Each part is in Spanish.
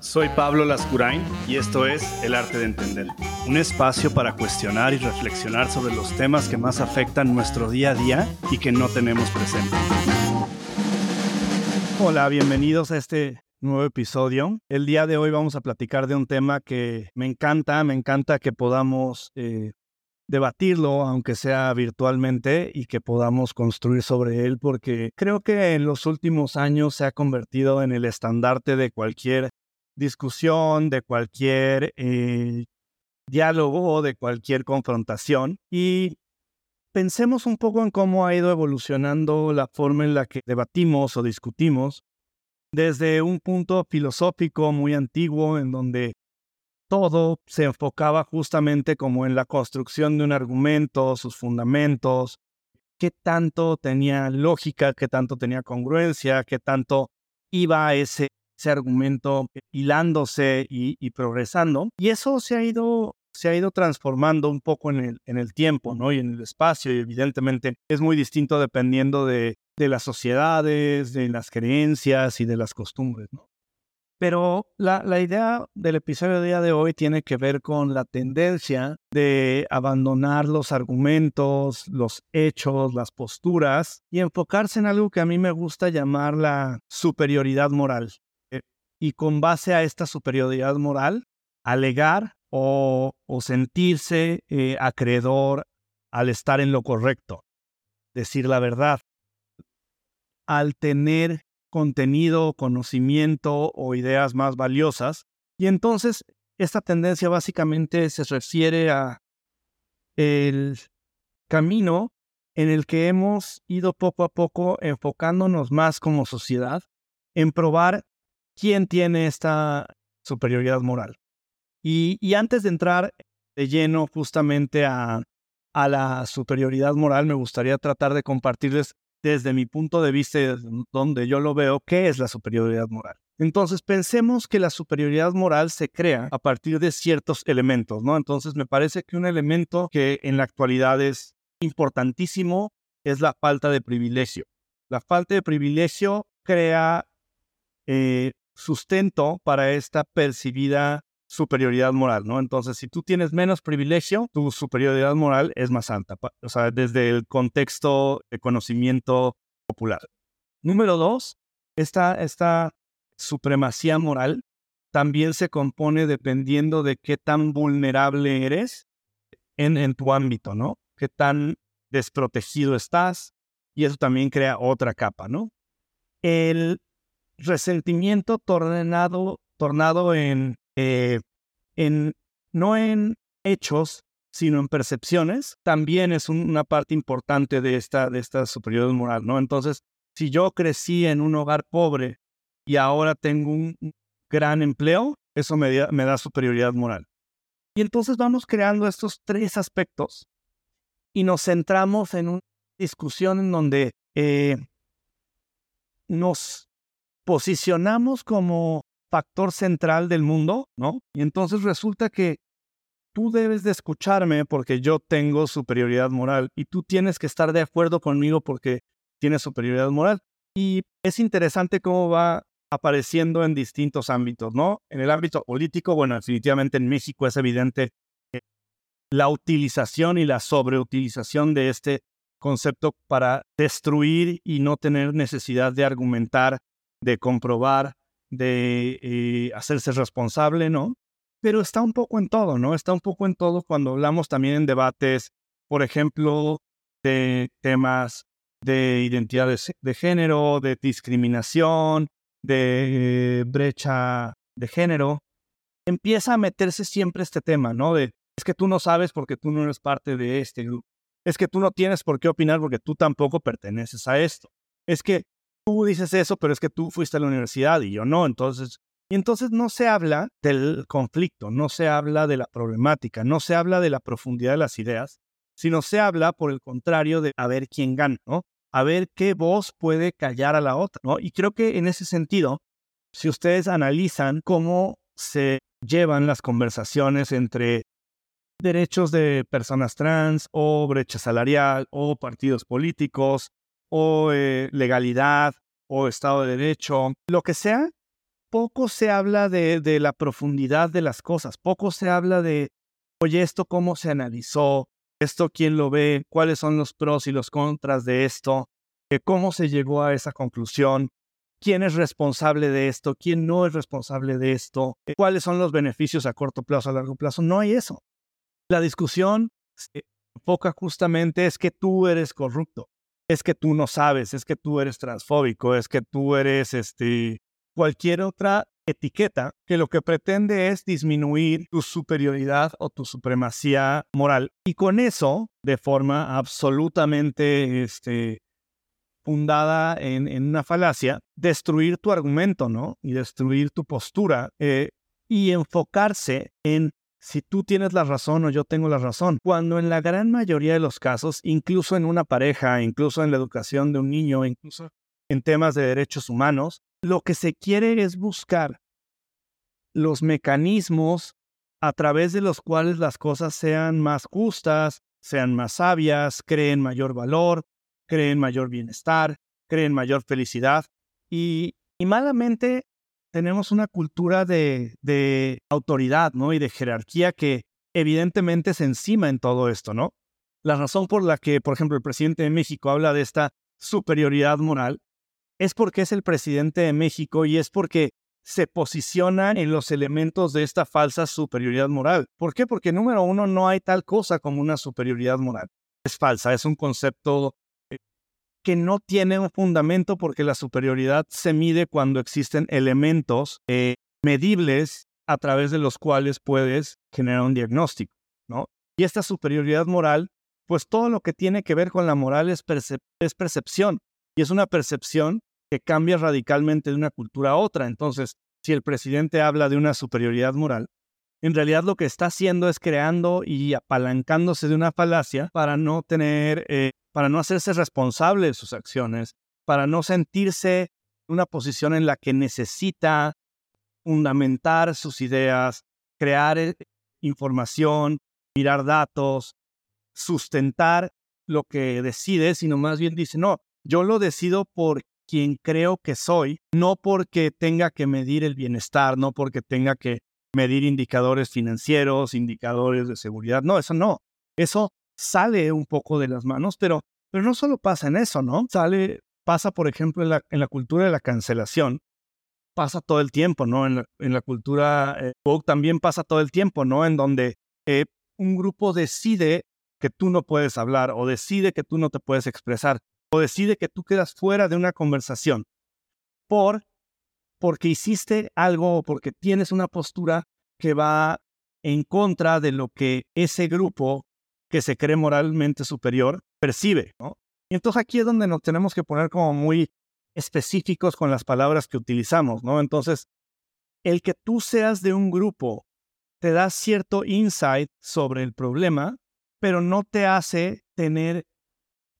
Soy Pablo Lascurain y esto es El Arte de Entender, un espacio para cuestionar y reflexionar sobre los temas que más afectan nuestro día a día y que no tenemos presente. Hola, bienvenidos a este nuevo episodio. El día de hoy vamos a platicar de un tema que me encanta, me encanta que podamos eh, debatirlo, aunque sea virtualmente, y que podamos construir sobre él, porque creo que en los últimos años se ha convertido en el estandarte de cualquier discusión, de cualquier eh, diálogo, de cualquier confrontación. Y pensemos un poco en cómo ha ido evolucionando la forma en la que debatimos o discutimos, desde un punto filosófico muy antiguo, en donde todo se enfocaba justamente como en la construcción de un argumento, sus fundamentos, qué tanto tenía lógica, qué tanto tenía congruencia, qué tanto iba ese ese argumento hilándose y, progresando. Y eso se ha ido se ha ido transformando un poco en el, tiempo, ¿no? Y en el espacio, y evidentemente es muy distinto dependiendo de, de las sociedades, de las creencias y de las costumbres, ¿no? Pero la, idea del episodio de día de hoy tiene que ver con la tendencia de abandonar los argumentos, los hechos, las posturas y enfocarse en algo que a mí me gusta llamar la superioridad moral y con base a esta superioridad moral, alegar o, sentirse eh, acreedor al estar en lo correcto, decir la verdad, al tener contenido, conocimiento o ideas más valiosas. Y entonces esta tendencia básicamente se refiere a el camino en el que hemos ido poco a poco enfocándonos más como sociedad en probar quién tiene esta superioridad moral. Y, antes de entrar de lleno justamente a, a la superioridad moral, me gustaría tratar de compartirles desde mi punto de vista, donde yo lo veo, qué es la superioridad moral. Entonces, pensemos que la superioridad moral se crea a partir de ciertos elementos, ¿no? Entonces, me parece que un elemento que en la actualidad es importantísimo es la falta de privilegio. La falta de privilegio crea eh, sustento para esta percibida superioridad moral, ¿no? Entonces, si tú tienes menos privilegio, tu superioridad moral es más alta, o sea, desde el contexto de conocimiento popular. Número dos, esta, esta supremacía moral también se compone dependiendo de qué tan vulnerable eres en, en tu ámbito, ¿no? Qué tan desprotegido estás, y eso también crea otra capa, ¿no? El resentimiento tornado, tornado en, eh, en, no en hechos, sino en percepciones, también es una parte importante de esta, de superioridad moral, ¿no? Entonces, si yo crecí en un hogar pobre y ahora tengo un gran empleo, eso me, da, me da superioridad moral. Y entonces vamos creando estos tres aspectos y nos centramos en una discusión en donde eh, nos posicionamos como factor central del mundo, ¿no? Y entonces resulta que tú debes de escucharme porque yo tengo superioridad moral y tú tienes que estar de acuerdo conmigo porque tienes superioridad moral. Y es interesante cómo va apareciendo en distintos ámbitos, ¿no? En el ámbito político, bueno, definitivamente en México es evidente la utilización y la sobreutilización de este concepto para destruir y no tener necesidad de argumentar de comprobar, de eh, hacerse responsable, ¿no? Pero está un poco en todo, ¿no? Está un poco en todo cuando hablamos también en debates, por ejemplo, de temas de identidad de, género, de discriminación, de brecha de género. Empieza a meterse siempre este tema, ¿no? De es que tú no sabes porque tú no eres parte de este grupo. Es que tú no tienes por qué opinar porque tú tampoco perteneces a esto. Es que tú dices eso, pero es que tú fuiste a la universidad y yo no, entonces... Y entonces no se habla del conflicto, no se habla de la problemática, no se habla de la profundidad de las ideas, sino se habla, por el contrario, de a ver quién gana, ¿no? A ver qué voz puede callar a la otra, ¿no? Y creo que en ese sentido, si ustedes analizan cómo se llevan las conversaciones entre derechos de personas trans o brecha salarial o partidos políticos o eh, legalidad o Estado de Derecho, lo que sea, poco se habla de, de la profundidad de las cosas, poco se habla de, oye, esto cómo se analizó, esto quién lo ve, cuáles son los pros y los contras de esto, cómo se llegó a esa conclusión, quién es responsable de esto, quién no es responsable de esto, cuáles son los beneficios a corto plazo, a largo plazo. No hay eso. La discusión se enfoca justamente es que tú eres corrupto, es que tú no sabes, es que tú eres transfóbico, es que tú eres este, cualquier otra etiqueta que lo que pretende es disminuir tu superioridad o tu supremacía moral. Y con eso, de forma absolutamente este, fundada en, una falacia, destruir tu argumento, ¿no? Y destruir tu postura eh, y enfocarse en si tú tienes la razón o yo tengo la razón. Cuando en la gran mayoría de los casos, incluso en una pareja, incluso en la educación de un niño, incluso en temas de derechos humanos, lo que se quiere es buscar los mecanismos a través de los cuales las cosas sean más justas, sean más sabias, creen mayor valor, creen mayor bienestar, creen mayor felicidad. Y, malamente tenemos una cultura de, autoridad ¿no? y de jerarquía que evidentemente se encima en todo esto, ¿no? La razón por la que, por ejemplo, el presidente de México habla de esta superioridad moral es porque es el presidente de México y es porque se posiciona en los elementos de esta falsa superioridad moral. ¿Por qué? Porque número uno, no hay tal cosa como una superioridad moral. Es falsa, es un concepto que no tiene un fundamento porque la superioridad se mide cuando existen elementos eh, medibles a través de los cuales puedes generar un diagnóstico, ¿no? Y esta superioridad moral, pues todo lo que tiene que ver con la moral es, percepción. Y es una percepción que cambia radicalmente de una cultura a otra. Entonces, si el presidente habla de una superioridad moral, en realidad lo que está haciendo es creando y apalancándose de una falacia para no tener, eh, para no hacerse responsable de sus acciones, para no sentirse en una posición en la que necesita fundamentar sus ideas, crear eh, información, mirar datos, sustentar lo que decide, sino más bien dice, no, yo lo decido por quien creo que soy, no porque tenga que medir el bienestar, no porque tenga que medir indicadores financieros, indicadores de seguridad, no, eso no. Eso sale un poco de las manos, pero, pero no solo pasa en eso, ¿no? Sale, pasa, por ejemplo, en la, en la cultura de la cancelación, pasa todo el tiempo, ¿no? En la, en la cultura eh, también pasa todo el tiempo, ¿no? En donde eh, un grupo decide que tú no puedes hablar o decide que tú no te puedes expresar o decide que tú quedas fuera de una conversación por porque hiciste algo o porque tienes una postura que va en contra de lo que ese grupo que se cree moralmente superior percibe. Y entonces aquí es donde nos tenemos que poner como muy específicos con las palabras que utilizamos, ¿no? Entonces, el que tú seas de un grupo te da cierto insight sobre el problema, pero no te hace tener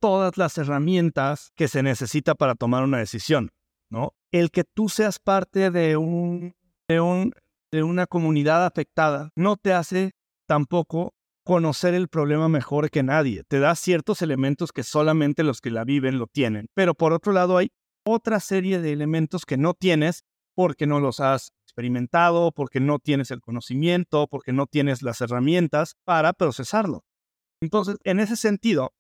todas las herramientas que se necesita para tomar una decisión, ¿no? El que tú seas parte de un, de un de una comunidad afectada no te hace tampoco conocer el problema mejor que nadie. Te da ciertos elementos que solamente los que la viven lo tienen. Pero por otro lado hay otra serie de elementos que no tienes porque no los has experimentado, porque no tienes el conocimiento, porque no tienes las herramientas para procesarlo. Entonces, en ese sentido,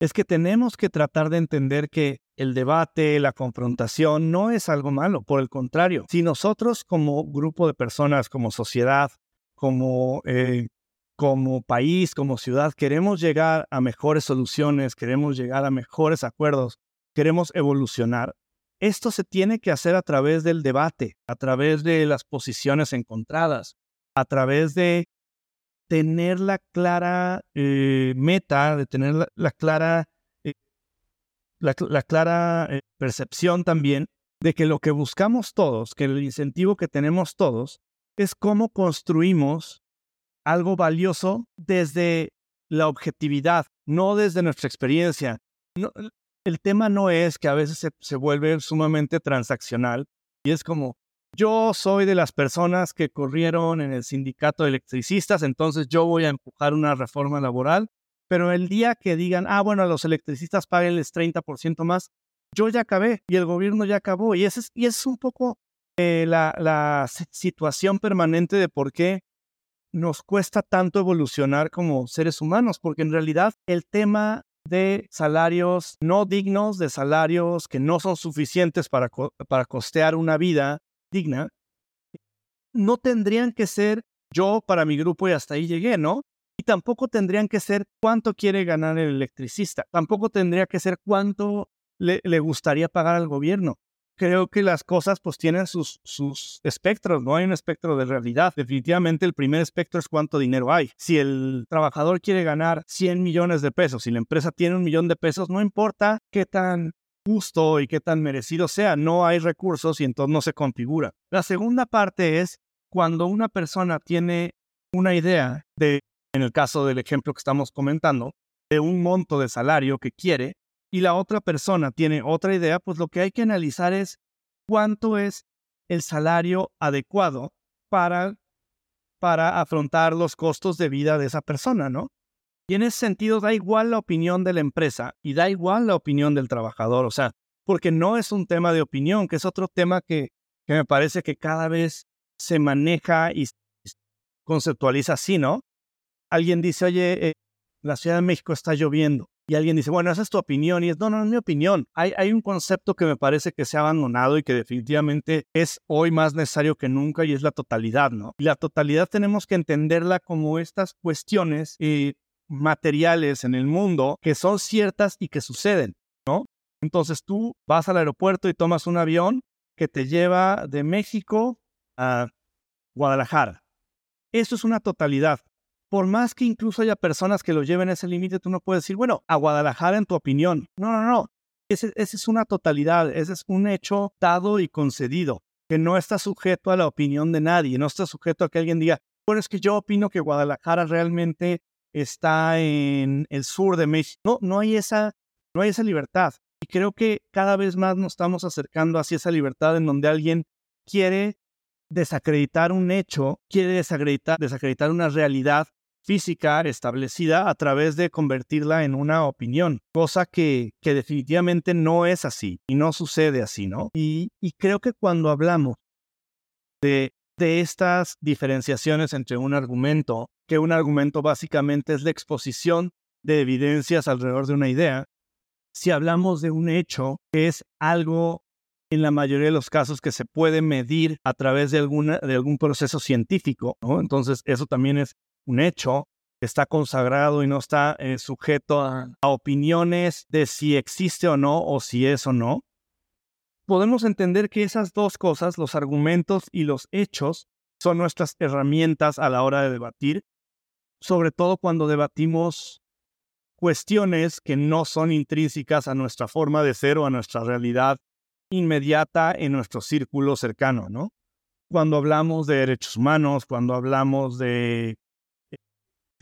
es que tenemos que tratar de entender que el debate, la confrontación no es algo malo, por el contrario, si nosotros como grupo de personas, como sociedad, como, eh, como país, como ciudad, queremos llegar a mejores soluciones, queremos llegar a mejores acuerdos, queremos evolucionar, esto se tiene que hacer a través del debate, a través de las posiciones encontradas, a través de tener la clara eh, meta, de tener la, clara, eh, la, clara eh, percepción también de que lo que buscamos todos, que el incentivo que tenemos todos, es cómo construimos algo valioso desde la objetividad, no desde nuestra experiencia. el tema no es que a veces se, se vuelve sumamente transaccional y es como, yo soy de las personas que corrieron en el sindicato de electricistas, entonces yo voy a empujar una reforma laboral, pero el día que digan, ah, bueno, a los electricistas paguenles 30% más, yo ya acabé y el gobierno ya acabó. Y ese es, y es un poco eh, la, la situación permanente de por qué nos cuesta tanto evolucionar como seres humanos, porque en realidad el tema de salarios no dignos, de salarios que no son suficientes para, para costear una vida digna, no tendrían que ser yo para mi grupo y hasta ahí llegué, ¿no? Y tampoco tendrían que ser cuánto quiere ganar el electricista, tampoco tendría que ser cuánto le, le gustaría pagar al gobierno creo que las cosas pues tienen sus, sus espectros, no hay un espectro de realidad. Definitivamente el primer espectro es cuánto dinero hay. Si el trabajador quiere ganar 100 millones de pesos y la empresa tiene un millón de pesos, no importa qué tan justo y qué tan merecido sea, no hay recursos y entonces no se configura. La segunda parte es cuando una persona tiene una idea de, en el caso del ejemplo que estamos comentando, de un monto de salario que quiere, y la otra persona tiene otra idea, pues lo que hay que analizar es cuánto es el salario adecuado para, para afrontar los costos de vida de esa persona, ¿no? Y en ese sentido da igual la opinión de la empresa y da igual la opinión del trabajador, o sea, porque no es un tema de opinión, que es otro tema que, que me parece que cada vez se maneja y conceptualiza así, ¿no? Alguien dice, oye, eh, la Ciudad de México está lloviendo y alguien dice, bueno, esa es tu opinión, y es, no, no, es mi opinión. Hay, hay un concepto que me parece que se ha abandonado y que definitivamente es hoy más necesario que nunca y es la totalidad, ¿no? Y la totalidad tenemos que entenderla como estas cuestiones eh, materiales en el mundo que son ciertas y que suceden, ¿no? Entonces tú vas al aeropuerto y tomas un avión que te lleva de México a Guadalajara. Eso es una totalidad por más que incluso haya personas que lo lleven a ese límite, tú no puedes decir, bueno, a Guadalajara en tu opinión. No, no, no. Ese, es una totalidad, ese es un hecho dado y concedido, que no está sujeto a la opinión de nadie, no está sujeto a que alguien diga, bueno, es que yo opino que Guadalajara realmente está en el sur de México. No, no hay esa, no hay esa libertad. Y creo que cada vez más nos estamos acercando hacia esa libertad en donde alguien quiere desacreditar un hecho, quiere desacreditar, desacreditar una realidad física establecida a través de convertirla en una opinión, cosa que, que definitivamente no es así y no sucede así, ¿no? Y, y creo que cuando hablamos de, de estas diferenciaciones entre un argumento, que un argumento básicamente es la exposición de evidencias alrededor de una idea, si hablamos de un hecho que es algo en la mayoría de los casos que se puede medir a través de, alguna, de algún proceso científico, ¿no? Entonces eso también es un hecho, está consagrado y no está eh, sujeto a, opiniones de si existe o no o si es o no, podemos entender que esas dos cosas, los argumentos y los hechos, son nuestras herramientas a la hora de debatir, sobre todo cuando debatimos cuestiones que no son intrínsecas a nuestra forma de ser o a nuestra realidad inmediata en nuestro círculo cercano, ¿no? Cuando hablamos de derechos humanos, cuando hablamos de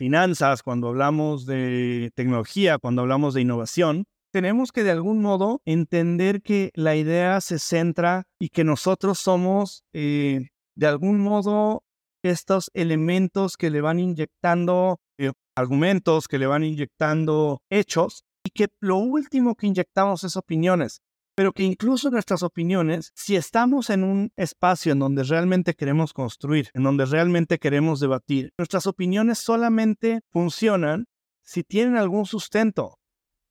finanzas, cuando hablamos de tecnología, cuando hablamos de innovación, tenemos que de algún modo entender que la idea se centra y que nosotros somos eh, de algún modo estos elementos que le van inyectando eh, argumentos, que le van inyectando hechos y que lo último que inyectamos es opiniones pero que incluso nuestras opiniones, si estamos en un espacio en donde realmente queremos construir, en donde realmente queremos debatir, nuestras opiniones solamente funcionan si tienen algún sustento.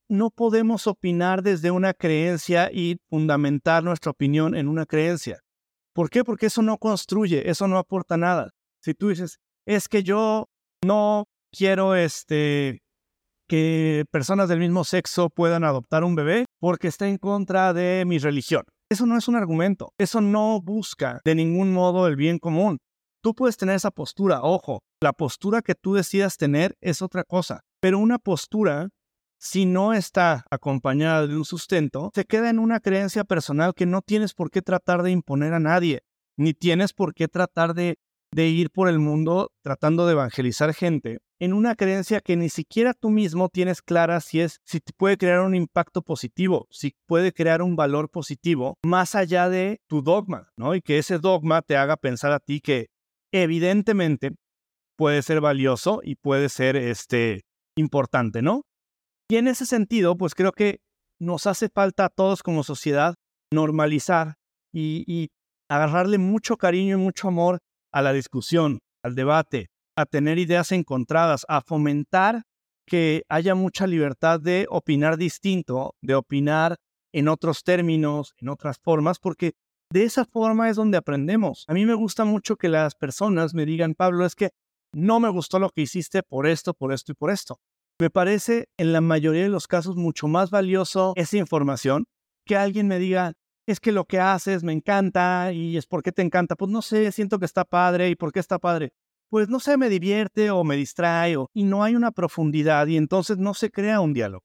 No podemos opinar desde una creencia y fundamentar nuestra opinión en una creencia. ¿Por qué? Porque eso no construye, eso no aporta nada. Si tú dices, es que yo no quiero este que personas del mismo sexo puedan adoptar un bebé porque está en contra de mi religión. Eso no es un argumento. Eso no busca de ningún modo el bien común. Tú puedes tener esa postura, ojo, la postura que tú decidas tener es otra cosa, pero una postura, si no está acompañada de un sustento, se queda en una creencia personal que no tienes por qué tratar de imponer a nadie, ni tienes por qué tratar de de ir por el mundo tratando de evangelizar gente en una creencia que ni siquiera tú mismo tienes clara si es si te puede crear un impacto positivo, si puede crear un valor positivo más allá de tu dogma, ¿no? Y que ese dogma te haga pensar a ti que evidentemente puede ser valioso y puede ser este importante, ¿no? Y en ese sentido, pues creo que nos hace falta a todos como sociedad normalizar y, y agarrarle mucho cariño y mucho amor a la discusión, al debate, a tener ideas encontradas, a fomentar que haya mucha libertad de opinar distinto, de opinar en otros términos, en otras formas, porque de esa forma es donde aprendemos. A mí me gusta mucho que las personas me digan, Pablo, es que no me gustó lo que hiciste por esto, por esto y por esto. Me parece en la mayoría de los casos mucho más valioso esa información que alguien me diga, es que lo que haces me encanta y es porque te encanta. Pues no sé, siento que está padre y por qué está padre. Pues no sé, me divierte o me distrae y no hay una profundidad y entonces no se crea un diálogo.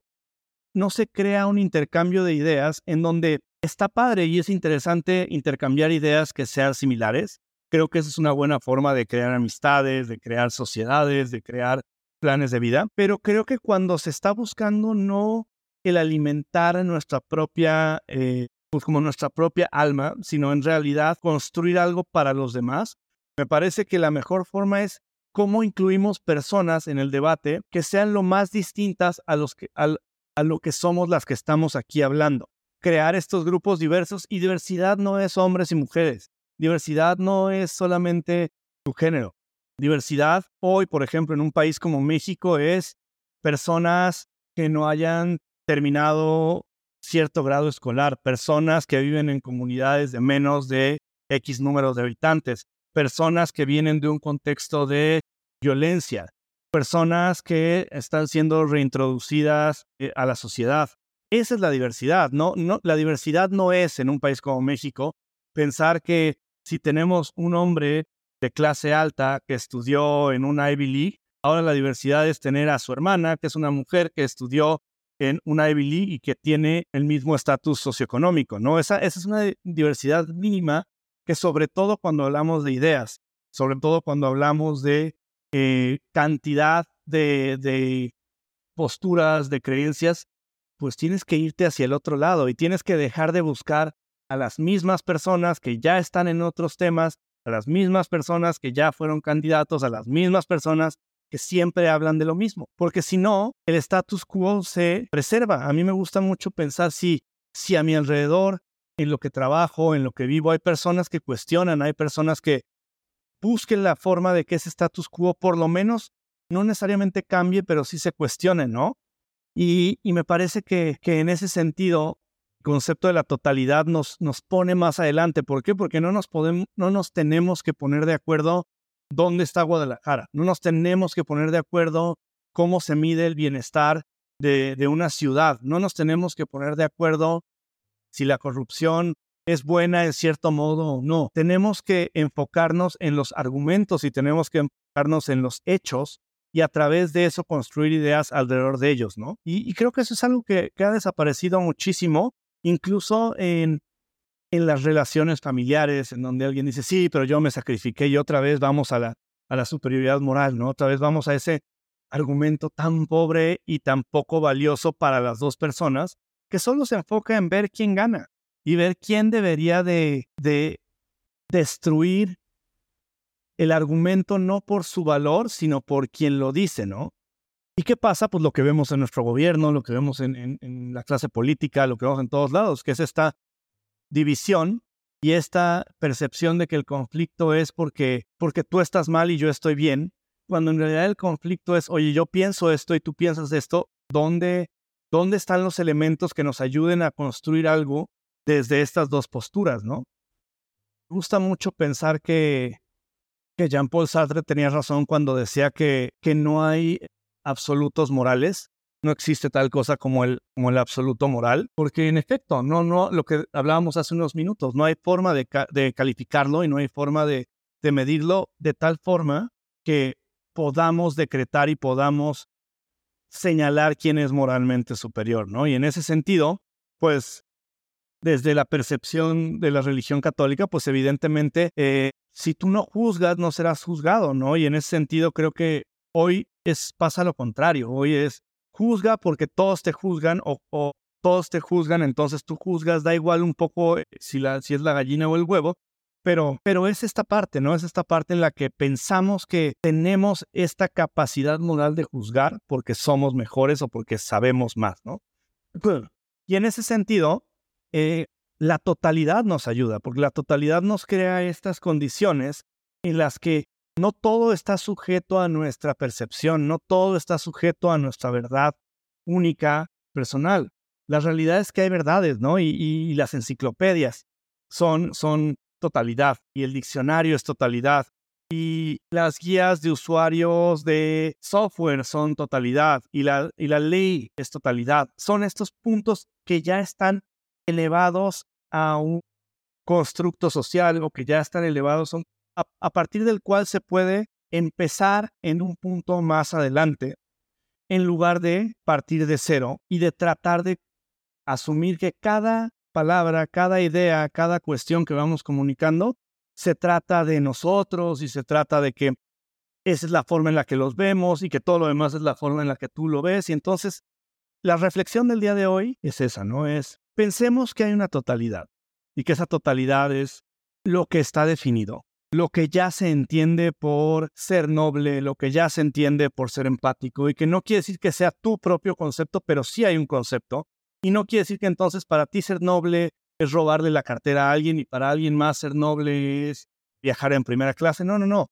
No se crea un intercambio de ideas en donde está padre y es interesante intercambiar ideas que sean similares, Creo que esa es una buena forma de crear amistades, de crear sociedades, de crear planes de vida, pero creo que cuando se está buscando no el alimentar nuestra propia, eh, pues como nuestra propia alma, sino en realidad construir algo para los demás, me parece que la mejor forma es cómo incluimos personas en el debate que sean lo más distintas a, los que, a lo que somos las que estamos aquí hablando. Crear estos grupos diversos y diversidad no es hombres y mujeres. Diversidad no es solamente tu género. Diversidad hoy, por ejemplo, en un país como México es personas que no hayan terminado cierto grado escolar, personas que viven en comunidades de menos de X números de habitantes, personas que vienen de un contexto de violencia, personas que están siendo reintroducidas eh, a la sociedad. Esa es la diversidad, no, no, la diversidad no es en un país como México pensar que si tenemos un hombre de clase alta que estudió en una Ivy League, ahora la diversidad es tener a su hermana, que es una mujer que estudió en una Ivy y que tiene el mismo estatus socioeconómico, ¿no? Esa, esa es una diversidad mínima que sobre todo cuando hablamos de ideas, sobre todo cuando hablamos de eh, cantidad de, de posturas, de creencias, pues tienes que irte hacia el otro lado y tienes que dejar de buscar a las mismas personas que ya están en otros temas, a las mismas personas que ya fueron candidatos, a las mismas personas siempre hablan de lo mismo, porque si no, el status quo se preserva. A mí me gusta mucho pensar si, si a mi alrededor, en lo que trabajo, en lo que vivo, hay personas que cuestionan, hay personas que busquen la forma de que ese status quo por lo menos no necesariamente cambie, pero sí se cuestione, ¿no? Y, y me parece que, que en ese sentido concepto de la totalidad nos, nos pone más adelante. ¿Por qué? Porque no nos, podemos, no nos tenemos que poner de acuerdo dónde está Guadalajara. No nos tenemos que poner de acuerdo cómo se mide el bienestar de, de una ciudad. No nos tenemos que poner de acuerdo si la corrupción es buena en cierto modo o no. Tenemos que enfocarnos en los argumentos y tenemos que enfocarnos en los hechos y a través de eso construir ideas alrededor de ellos, ¿no? Y, creo que eso es algo que, ha desaparecido muchísimo incluso en, en las relaciones familiares, en donde alguien dice, sí, pero yo me sacrifiqué y otra vez vamos a la, a la superioridad moral, ¿no? Otra vez vamos a ese argumento tan pobre y tan poco valioso para las dos personas que solo se enfoca en ver quién gana y ver quién debería de, de destruir el argumento no por su valor, sino por quien lo dice, ¿no? ¿Y qué pasa? Pues lo que vemos en nuestro gobierno, lo que vemos en, la clase política, lo que vemos en todos lados, que es esta división y esta percepción de que el conflicto es porque, porque tú estás mal y yo estoy bien, cuando en realidad el conflicto es, oye, yo pienso esto y tú piensas esto, ¿dónde, dónde están los elementos que nos ayuden a construir algo desde estas dos posturas, no? Me gusta mucho pensar que, que Jean-Paul Sartre tenía razón cuando decía que, que no hay absolutos morales. No existe tal cosa como el, como el absoluto moral, porque en efecto, no, no, lo que hablábamos hace unos minutos, no hay forma de, de calificarlo y no hay forma de, de medirlo de tal forma que podamos decretar y podamos señalar quién es moralmente superior, ¿no? Y en ese sentido, pues, desde la percepción de la religión católica, pues evidentemente, eh, si tú no juzgas, no serás juzgado, ¿no? Y en ese sentido creo que hoy es, pasa lo contrario. Hoy es juzga porque todos te juzgan o, todos te juzgan, entonces tú juzgas, da igual un poco eh, si, la, si es la gallina o el huevo, pero, pero es esta parte, ¿no? Es esta parte en la que pensamos que tenemos esta capacidad moral de juzgar porque somos mejores o porque sabemos más, ¿no? Y en ese sentido, eh, la totalidad nos ayuda, porque la totalidad nos crea estas condiciones en las que no todo está sujeto a nuestra percepción, no todo está sujeto a nuestra verdad única, personal. La realidad es que hay verdades, ¿no? Y, las enciclopedias son, totalidad, y el diccionario es totalidad, y las guías de usuarios de software son totalidad, y la, ley es totalidad. Son estos puntos que ya están elevados a un constructo social o que ya están elevados a, partir del cual se puede empezar en un punto más adelante en lugar de partir de cero y de tratar de asumir que cada palabra, cada idea, cada cuestión que vamos comunicando se trata de nosotros y se trata de que esa es la forma en la que los vemos y que todo lo demás es la forma en la que tú lo ves. Y entonces la reflexión del día de hoy es esa, ¿no? Es pensemos que hay una totalidad y que esa totalidad es lo que está definido, lo que ya se entiende por ser noble, lo que ya se entiende por ser empático y que no quiere decir que sea tu propio concepto, pero sí hay un concepto y no quiere decir que entonces para ti ser noble es robarle la cartera a alguien y para alguien más ser noble es viajar en primera clase. No, no, no.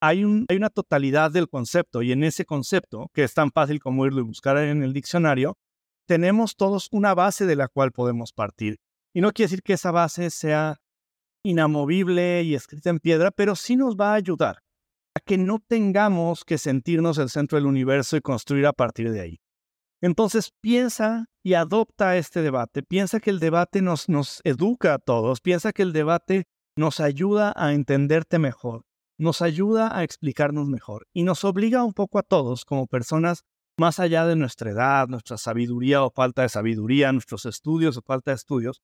Hay, un, hay una totalidad del concepto y en ese concepto, que es tan fácil como irlo y buscar en el diccionario, tenemos todos una base de la cual podemos partir. Y no quiere decir que esa base sea inamovible y escrita en piedra, pero sí nos va a ayudar a que no tengamos que sentirnos el centro del universo y construir a partir de ahí. Entonces piensa y adopta este debate, piensa que el debate nos, nos educa a todos, piensa que el debate nos ayuda a entenderte mejor, nos ayuda a explicarnos mejor y nos obliga un poco a todos como personas más allá de nuestra edad, nuestra sabiduría o falta de sabiduría, nuestros estudios o falta de estudios,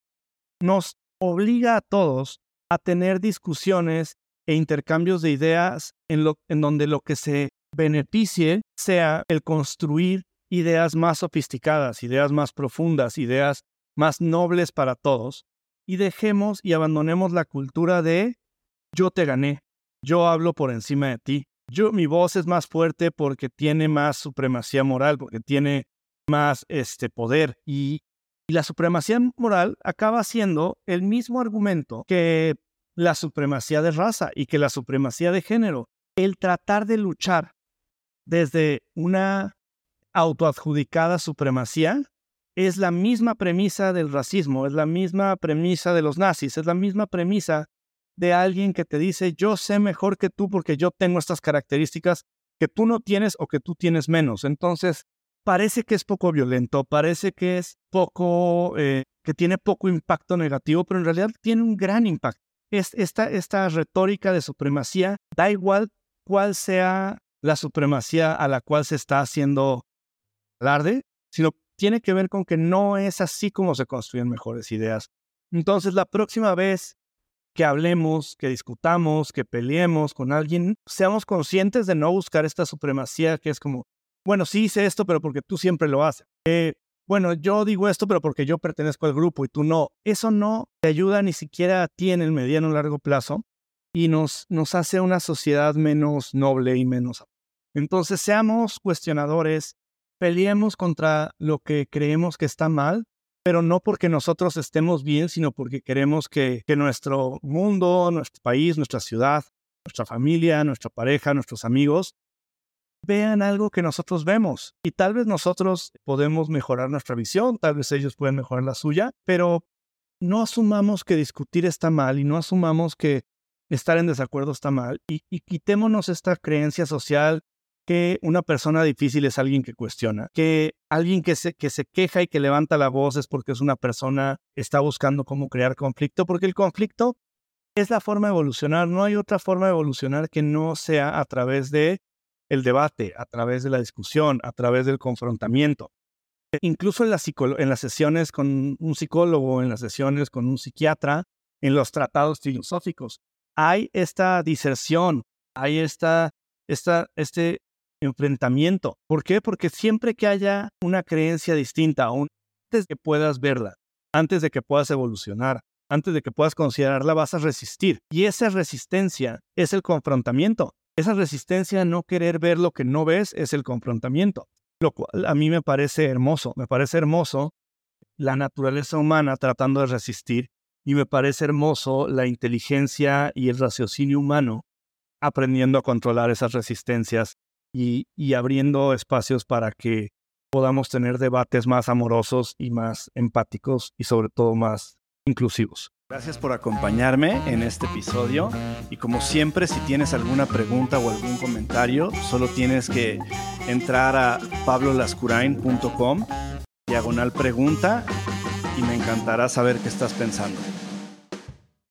nos obliga a todos a tener discusiones e intercambios de ideas en, lo, en donde lo que se beneficie sea el construir ideas más sofisticadas, ideas más profundas, ideas más nobles para todos, y dejemos y abandonemos la cultura de yo te gané, yo hablo por encima de ti, yo, mi voz es más fuerte porque tiene más supremacía moral, porque tiene más este poder. Y, la supremacía moral acaba siendo el mismo argumento que la supremacía de raza y que la supremacía de género. El tratar de luchar desde una autoadjudicada supremacía es la misma premisa del racismo, es la misma premisa de los nazis, es la misma premisa de alguien que te dice, yo sé mejor que tú porque yo tengo estas características que tú no tienes o que tú tienes menos. Entonces, parece que es poco violento, parece que es poco, eh, que tiene poco impacto negativo, pero en realidad tiene un gran impacto. Es, esta, esta retórica de supremacía, da igual cuál sea la supremacía a la cual se está haciendo alarde, sino tiene que ver con que no es así como se construyen mejores ideas. Entonces, la próxima vez que hablemos, que discutamos, que peleemos con alguien, seamos conscientes de no buscar esta supremacía que es como, bueno, sí hice esto, pero porque tú siempre lo haces. Eh, bueno, yo digo esto, pero porque yo pertenezco al grupo y tú no. Eso no te ayuda ni siquiera a ti en el mediano o largo plazo y nos, nos hace una sociedad menos noble y menos. Entonces, seamos cuestionadores, peleemos contra lo que creemos que está mal pero no porque nosotros estemos bien, sino porque queremos que, nuestro mundo, nuestro país, nuestra ciudad, nuestra familia, nuestra pareja, nuestros amigos vean algo que nosotros vemos. Y tal vez nosotros podemos mejorar nuestra visión, tal vez ellos pueden mejorar la suya, pero no asumamos que discutir está mal y no asumamos que estar en desacuerdo está mal y, quitémonos esta creencia social que una persona difícil es alguien que cuestiona, que alguien que se, que se queja y que levanta la voz es porque es una persona que está buscando cómo crear conflicto, porque el conflicto es la forma de evolucionar, no hay otra forma de evolucionar que no sea a través de el debate, a través de la discusión, a través del confrontamiento. Incluso en, en las sesiones con un psicólogo, en las sesiones con un psiquiatra, en los tratados filosóficos, hay esta diserción, hay esta, esta, este enfrentamiento. ¿Por qué? Porque siempre que haya una creencia distinta, aún antes de que puedas verla, antes de que puedas evolucionar, antes de que puedas considerarla, vas a resistir. Y esa resistencia es el confrontamiento. Esa resistencia a no querer ver lo que no ves es el confrontamiento. Lo cual a mí me parece hermoso. Me parece hermoso la naturaleza humana tratando de resistir y me parece hermoso la inteligencia y el raciocinio humano aprendiendo a controlar esas resistencias y, y abriendo espacios para que podamos tener debates más amorosos y más empáticos y sobre todo más inclusivos. Gracias por acompañarme en este episodio y como siempre si tienes alguna pregunta o algún comentario solo tienes que entrar a pablolascurain.com diagonal pregunta y me encantará saber qué estás pensando.